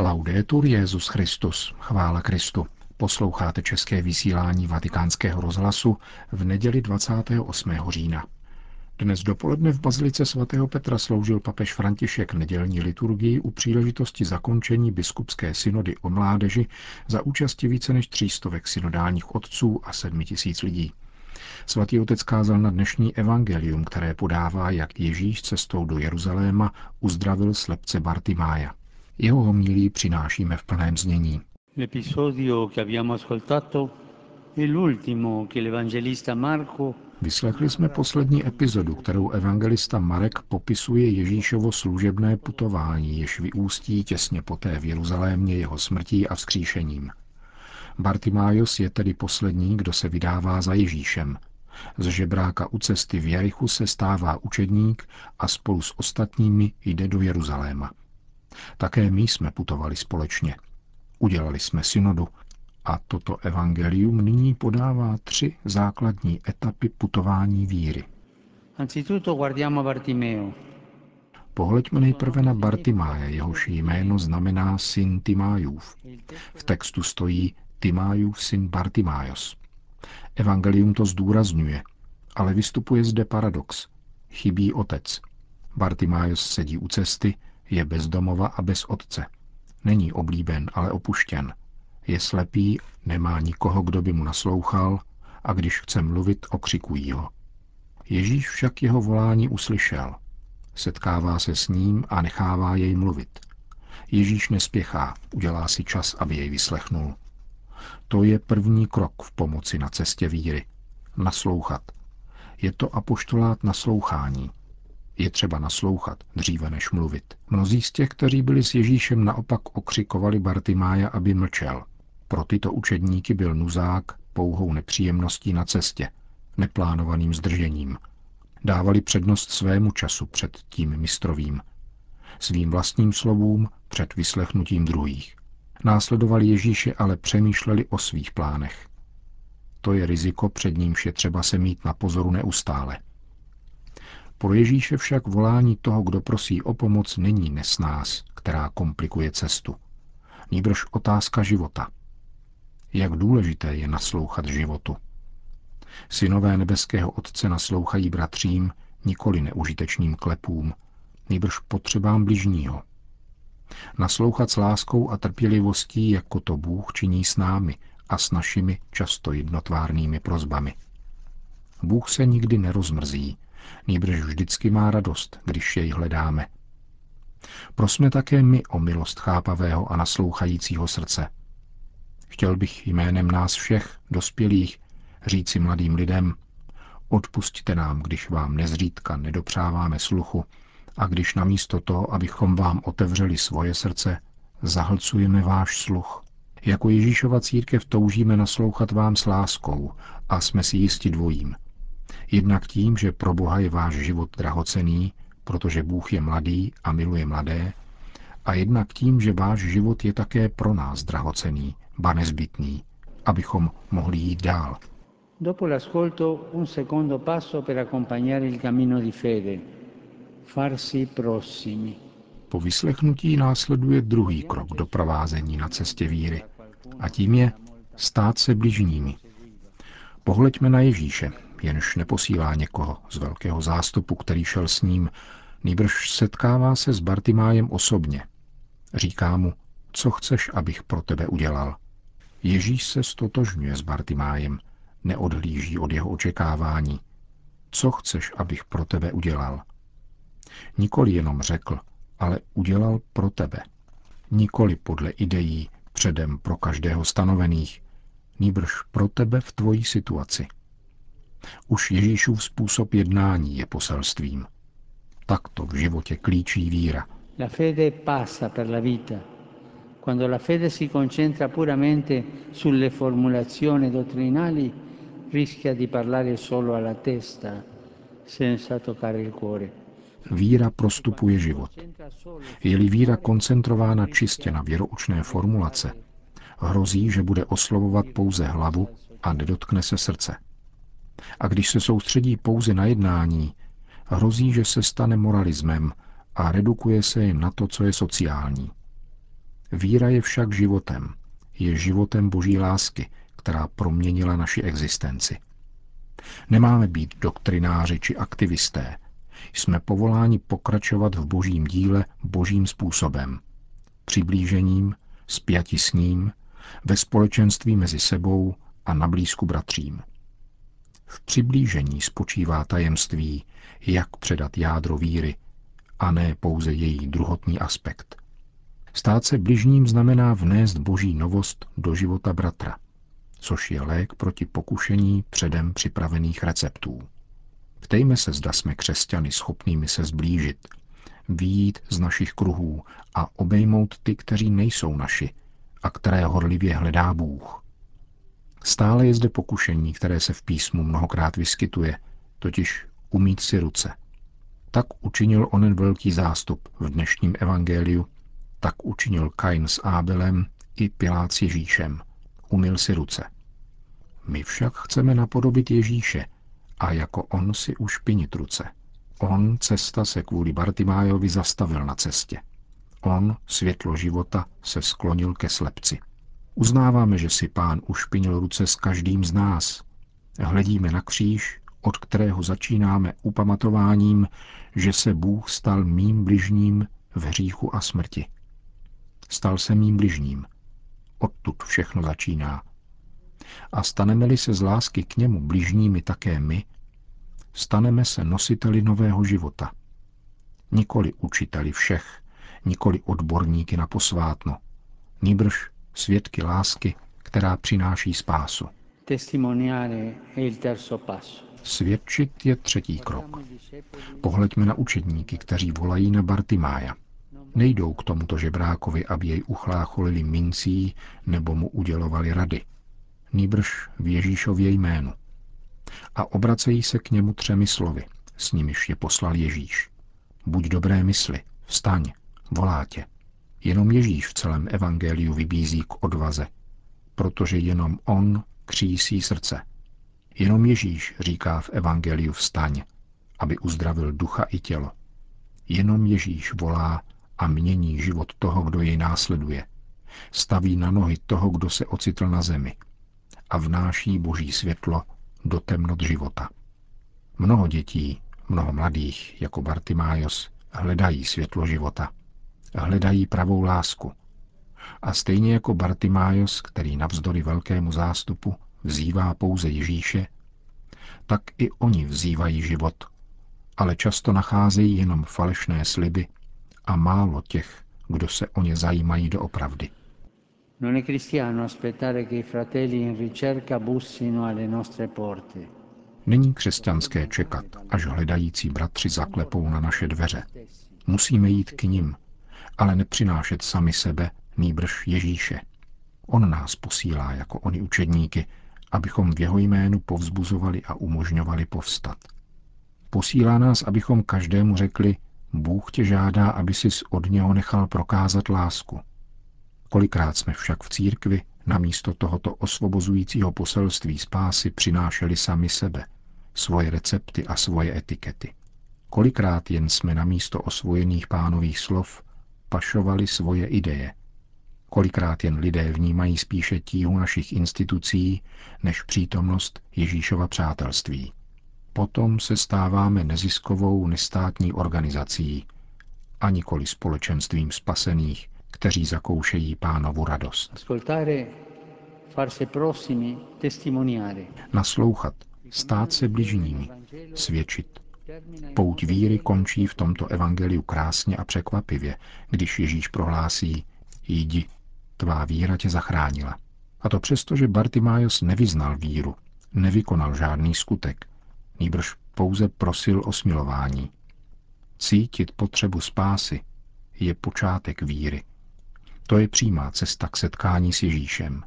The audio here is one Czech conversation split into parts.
Laudetur Jezus Christus, chvála Kristu. Posloucháte české vysílání Vatikánského rozhlasu v neděli 28. října. Dnes dopoledne v Bazilice svatého Petra sloužil papež František nedělní liturgii u příležitosti zakončení biskupské synody o mládeži za účasti více než třístovek synodálních otců a sedmi tisíc lidí. Svatý otec kázal na dnešní evangelium, které podává, jak Ježíš cestou do Jeruzaléma uzdravil slepce Bartimája. Jeho homilí přinášíme v plném znění. Vyslechli jsme poslední epizodu, kterou evangelista Marek popisuje Ježíšovo služebné putování, jež vyústí těsně poté v Jeruzalémě jeho smrtí a vzkříšením. Bartimájos je tedy poslední, kdo se vydává za Ježíšem. Z žebráka u cesty v Jerichu se stává učedník a spolu s ostatními jde do Jeruzaléma. Také my jsme putovali společně. Udělali jsme synodu a toto evangelium nyní podává tři základní etapy putování víry. Pohleďme nejprve na Bartimáje, jehož jméno znamená syn Timájův. V textu stojí Timájův syn Bartimájos. Evangelium to zdůrazňuje, ale vystupuje zde paradox. Chybí otec. Bartimájos sedí u cesty, je bezdomova a bez otce. Není oblíben, ale opuštěn. Je slepý, nemá nikoho, kdo by mu naslouchal a když chce mluvit, okřikují ho. Ježíš však jeho volání uslyšel. Setkává se s ním a nechává jej mluvit. Ježíš nespěchá, udělá si čas, aby jej vyslechnul. To je první krok v pomoci na cestě víry. Naslouchat. Je to apoštolát naslouchání. Je třeba naslouchat, dříve než mluvit. Mnozí z těch, kteří byli s Ježíšem, naopak okřikovali Bartimája, aby mlčel. Pro tyto učedníky byl nuzák pouhou nepříjemností na cestě, neplánovaným zdržením. Dávali přednost svému času před tím mistrovým, svým vlastním slovům před vyslechnutím druhých. Následovali Ježíše, ale přemýšleli o svých plánech. To je riziko, před nímž je třeba se mít na pozoru neustále. Pro Ježíše však volání toho, kdo prosí o pomoc, není nesnás, která komplikuje cestu. Nýbrž otázka života. Jak důležité je naslouchat životu. Synové nebeského Otce naslouchají bratřím, nikoli neužitečným klepům, nýbrž potřebám bližního. Naslouchat s láskou a trpělivostí, jako to Bůh činí s námi a s našimi často jednotvárnými prozbami. Bůh se nikdy nerozmrzí, nýbrž vždycky má radost, když jej hledáme. Prosme také my o milost chápavého a naslouchajícího srdce. Chtěl bych jménem nás všech, dospělých, říci mladým lidem, odpustte nám, když vám nezřídka nedopřáváme sluchu a když namísto toho, abychom vám otevřeli svoje srdce, zahlcujeme váš sluch. Jako Ježíšova církev toužíme naslouchat vám s láskou a jsme si jisti dvojím – Jednak tím, že pro Boha je váš život drahocený, protože Bůh je mladý a miluje mladé, a jednak tím, že váš život je také pro nás drahocený, ba nezbytný, abychom mohli jít dál. Dopo l'ascolto un secondo passo per accompagnare il cammino di fede. Farsi prossimi. Po vyslechnutí následuje druhý krok do provázení na cestě víry. A tím je stát se bližními. Pohleďme na Ježíše, jenž neposílá někoho z velkého zástupu, který šel s ním, nýbrž setkává se s Bartimájem osobně. Říká mu, co chceš, abych pro tebe udělal. Ježíš se stotožňuje s Bartimájem, neodhlíží od jeho očekávání. Co chceš, abych pro tebe udělal? Nikoli jenom řekl, ale udělal pro tebe. Nikoli podle ideí předem pro každého stanovených, nýbrž pro tebe v tvojí situaci. Už Ježíšův způsob jednání je poselstvím. Takto v životě klíčí víra. La fede passa per la vita. Quando la fede si concentra puramente sulle formulazioni dottrinali, rischia di parlare solo alla testa, senza toccare il cuore. Víra prostupuje život. Je-li víra koncentrována čistě na věroučné formulace, hrozí, že bude oslovovat pouze hlavu a nedotkne se srdce. A když se soustředí pouze na jednání, hrozí, že se stane moralismem a redukuje se jen na to, co je sociální. Víra je však životem. Je životem boží lásky, která proměnila naši existenci. Nemáme být doktrináři či aktivisté. Jsme povoláni pokračovat v božím díle božím způsobem. Přiblížením, spjati s ním, ve společenství mezi sebou a na blízku bratřím. V přiblížení spočívá tajemství, jak předat jádro víry, a ne pouze její druhotný aspekt. Stát se bližním znamená vnést boží novost do života bratra, což je lék proti pokušení předem připravených receptů. Ptejme se, zda jsme křesťany schopnými se zblížit, výjít z našich kruhů a obejmout ty, kteří nejsou naši a které horlivě hledá Bůh. Stále je zde pokušení, které se v písmu mnohokrát vyskytuje, totiž umít si ruce. Tak učinil onen velký zástup v dnešním evangeliu, tak učinil Kain s Ábelem i Pilát s Ježíšem. Umil si ruce. My však chceme napodobit Ježíše a jako on si ušpinit ruce. On, cesta, se kvůli Bartimájovi zastavil na cestě. On, světlo života, se sklonil ke slepci. Uznáváme, že si pán ušpinil ruce s každým z nás. Hledíme na kříž, od kterého začínáme upamatováním, že se Bůh stal mým bližním v hříchu a smrti. Stal se mým bližním. Odtud všechno začíná. A staneme-li se z lásky k němu bližními také my, staneme se nositeli nového života. Nikoli učiteli všech, nikoli odborníky na posvátno, nýbrž svědky lásky, která přináší spásu. Svědčit je třetí krok. Pohleďme na učedníky, kteří volají na Bartimája. Nejdou k tomuto žebrákovi, aby jej uchlácholili mincí nebo mu udělovali rady. Nýbrž v Ježíšově jménu. A obracejí se k němu třemi slovy, s nimiž je poslal Ježíš. Buď dobré mysli, vstaň, volá tě. Jenom Ježíš v celém evangeliu vybízí k odvaze, protože jenom on křísí srdce. Jenom Ježíš říká v evangeliu vstaň, aby uzdravil ducha i tělo. Jenom Ježíš volá a mění život toho, kdo jej následuje. Staví na nohy toho, kdo se ocitl na zemi a vnáší boží světlo do temnot života. Mnoho dětí, mnoho mladých, jako Bartimájos, hledají světlo života hledají pravou lásku. A stejně jako Bartimájos, který navzdory velkému zástupu vzývá pouze Ježíše, tak i oni vzývají život, ale často nacházejí jenom falešné sliby a málo těch, kdo se o ně zajímají doopravdy. Non è cristiano aspettare che i fratelli in ricerca bussino alle nostre porte. Není křesťanské čekat, až hledající bratři zaklepou na naše dveře. Musíme jít k nim ale nepřinášet sami sebe, nýbrž Ježíše. On nás posílá jako oni učedníky, abychom v jeho jménu povzbuzovali a umožňovali povstat. Posílá nás, abychom každému řekli, Bůh tě žádá, aby si od něho nechal prokázat lásku. Kolikrát jsme však v církvi namísto tohoto osvobozujícího poselství spásy přinášeli sami sebe, svoje recepty a svoje etikety. Kolikrát jen jsme namísto osvojených pánových slov pašovali svoje ideje. Kolikrát jen lidé vnímají spíše tíhu našich institucí než přítomnost Ježíšova přátelství. Potom se stáváme neziskovou nestátní organizací a nikoli společenstvím spasených, kteří zakoušejí pánovu radost. Naslouchat, stát se bližními, svědčit, Pouť víry končí v tomto evangeliu krásně a překvapivě, když Ježíš prohlásí, jdi, tvá víra tě zachránila. A to přesto, že Bartimájos nevyznal víru, nevykonal žádný skutek, nýbrž pouze prosil o smilování. Cítit potřebu spásy je počátek víry. To je přímá cesta k setkání s Ježíšem.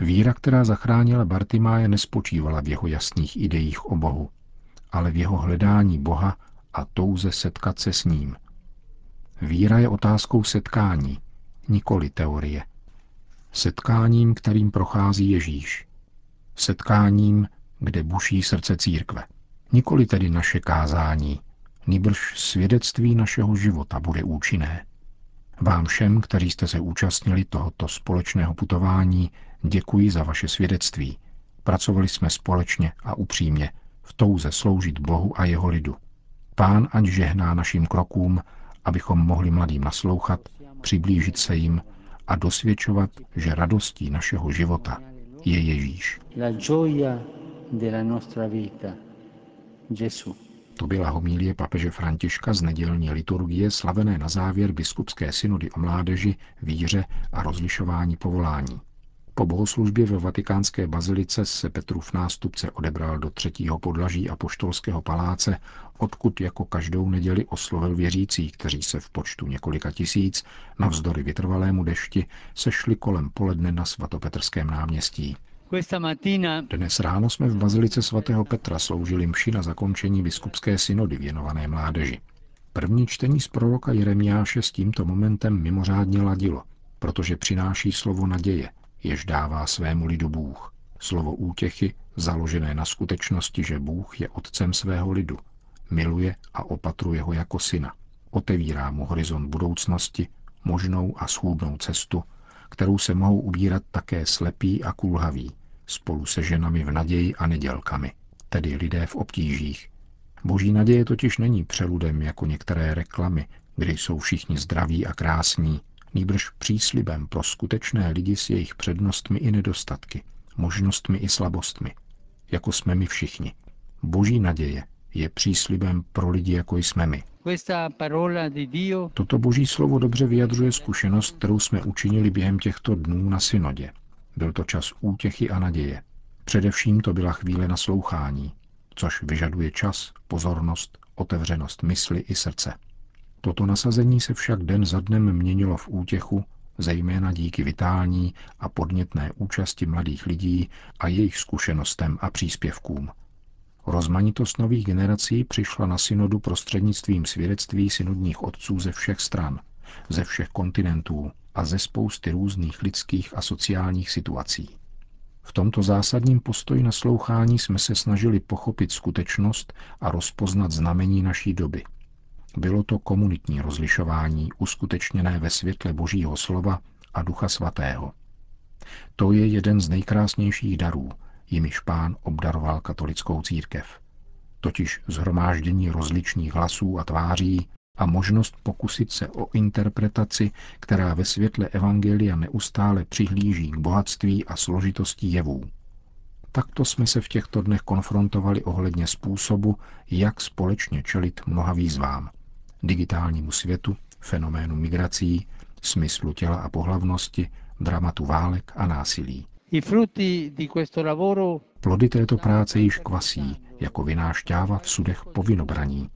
Víra, která zachránila Bartimáje, nespočívala v jeho jasných idejích o Bohu, ale v jeho hledání Boha a touze setkat se s ním. Víra je otázkou setkání, nikoli teorie. Setkáním, kterým prochází Ježíš. Setkáním, kde buší srdce církve. Nikoli tedy naše kázání, nýbrž svědectví našeho života bude účinné. Vám všem, kteří jste se účastnili tohoto společného putování, děkuji za vaše svědectví. Pracovali jsme společně a upřímně, v touze sloužit Bohu a jeho lidu. Pán ať žehná našim krokům, abychom mohli mladým naslouchat, přiblížit se jim a dosvědčovat, že radostí našeho života je Ježíš. To byla homílie papeže Františka z nedělní liturgie slavené na závěr biskupské synody o mládeži, víře a rozlišování povolání. Po bohoslužbě ve vatikánské bazilice se Petrův nástupce odebral do třetího podlaží a poštolského paláce, odkud jako každou neděli oslovil věřící, kteří se v počtu několika tisíc, navzdory vytrvalému dešti, sešli kolem poledne na svatopetrském náměstí. Dnes ráno jsme v bazilice svatého Petra sloužili mši na zakončení biskupské synody věnované mládeži. První čtení z proroka Jeremiáše s tímto momentem mimořádně ladilo, protože přináší slovo naděje, jež dává svému lidu Bůh. Slovo útěchy, založené na skutečnosti, že Bůh je otcem svého lidu, miluje a opatruje ho jako syna. Otevírá mu horizont budoucnosti, možnou a schůdnou cestu, kterou se mohou ubírat také slepí a kulhaví, spolu se ženami v naději a nedělkami, tedy lidé v obtížích. Boží naděje totiž není přeludem jako některé reklamy, kde jsou všichni zdraví a krásní, nýbrž příslibem pro skutečné lidi s jejich přednostmi i nedostatky, možnostmi i slabostmi, jako jsme my všichni. Boží naděje je příslibem pro lidi, jako jsme my. Toto boží slovo dobře vyjadřuje zkušenost, kterou jsme učinili během těchto dnů na synodě. Byl to čas útěchy a naděje. Především to byla chvíle naslouchání, což vyžaduje čas, pozornost, otevřenost mysli i srdce. Toto nasazení se však den za dnem měnilo v útěchu, zejména díky vitální a podnětné účasti mladých lidí a jejich zkušenostem a příspěvkům. Rozmanitost nových generací přišla na synodu prostřednictvím svědectví synodních otců ze všech stran, ze všech kontinentů a ze spousty různých lidských a sociálních situací. V tomto zásadním postoji naslouchání jsme se snažili pochopit skutečnost a rozpoznat znamení naší doby – bylo to komunitní rozlišování uskutečněné ve světle Božího slova a Ducha Svatého. To je jeden z nejkrásnějších darů, jimiž pán obdaroval katolickou církev. Totiž zhromáždění rozličných hlasů a tváří a možnost pokusit se o interpretaci, která ve světle Evangelia neustále přihlíží k bohatství a složitosti jevů. Takto jsme se v těchto dnech konfrontovali ohledně způsobu, jak společně čelit mnoha výzvám digitálnímu světu, fenoménu migrací, smyslu těla a pohlavnosti, dramatu válek a násilí. Plody této práce již kvasí, jako viná šťáva v sudech po vinobraní.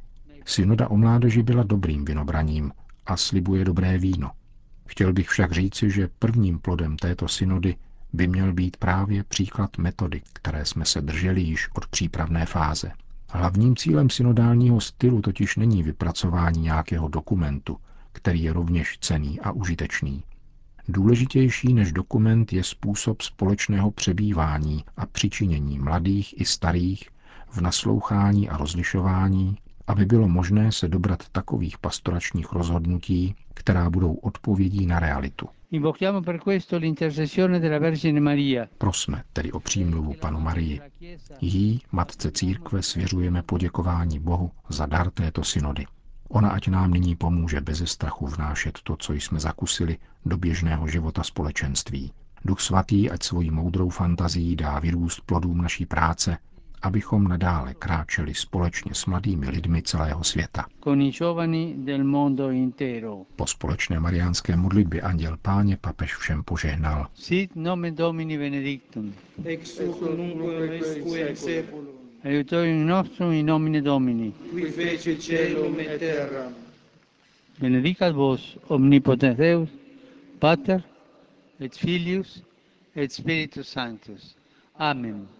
Synoda o mládeži byla dobrým vinobraním a slibuje dobré víno. Chtěl bych však říci, že prvním plodem této synody by měl být právě příklad metody, které jsme se drželi již od přípravné fáze. Hlavním cílem synodálního stylu totiž není vypracování nějakého dokumentu, který je rovněž cený a užitečný. Důležitější než dokument je způsob společného přebývání a přičinění mladých i starých v naslouchání a rozlišování, aby bylo možné se dobrat takových pastoračních rozhodnutí, která budou odpovědí na realitu. Prosme tedy o přímluvu panu Marii. Jí, Matce Církve, svěřujeme poděkování Bohu za dar této synody. Ona ať nám nyní pomůže bez strachu vnášet to, co jsme zakusili, do běžného života společenství. Duch svatý ať svojí moudrou fantazii dá vyrůst plodům naší práce abychom nadále kráčeli společně s mladými lidmi celého světa. Po společné mariánské modlitbě Anděl Páně papež všem požehnal. Sit nomen Domini benedictum. Ex hoc nunc Aiutorium nostrum in nomine Domini. Qui fece celum et terra. Benedicat vos omnipotens Deus, Pater et Filius et Spiritus Sanctus. Amen.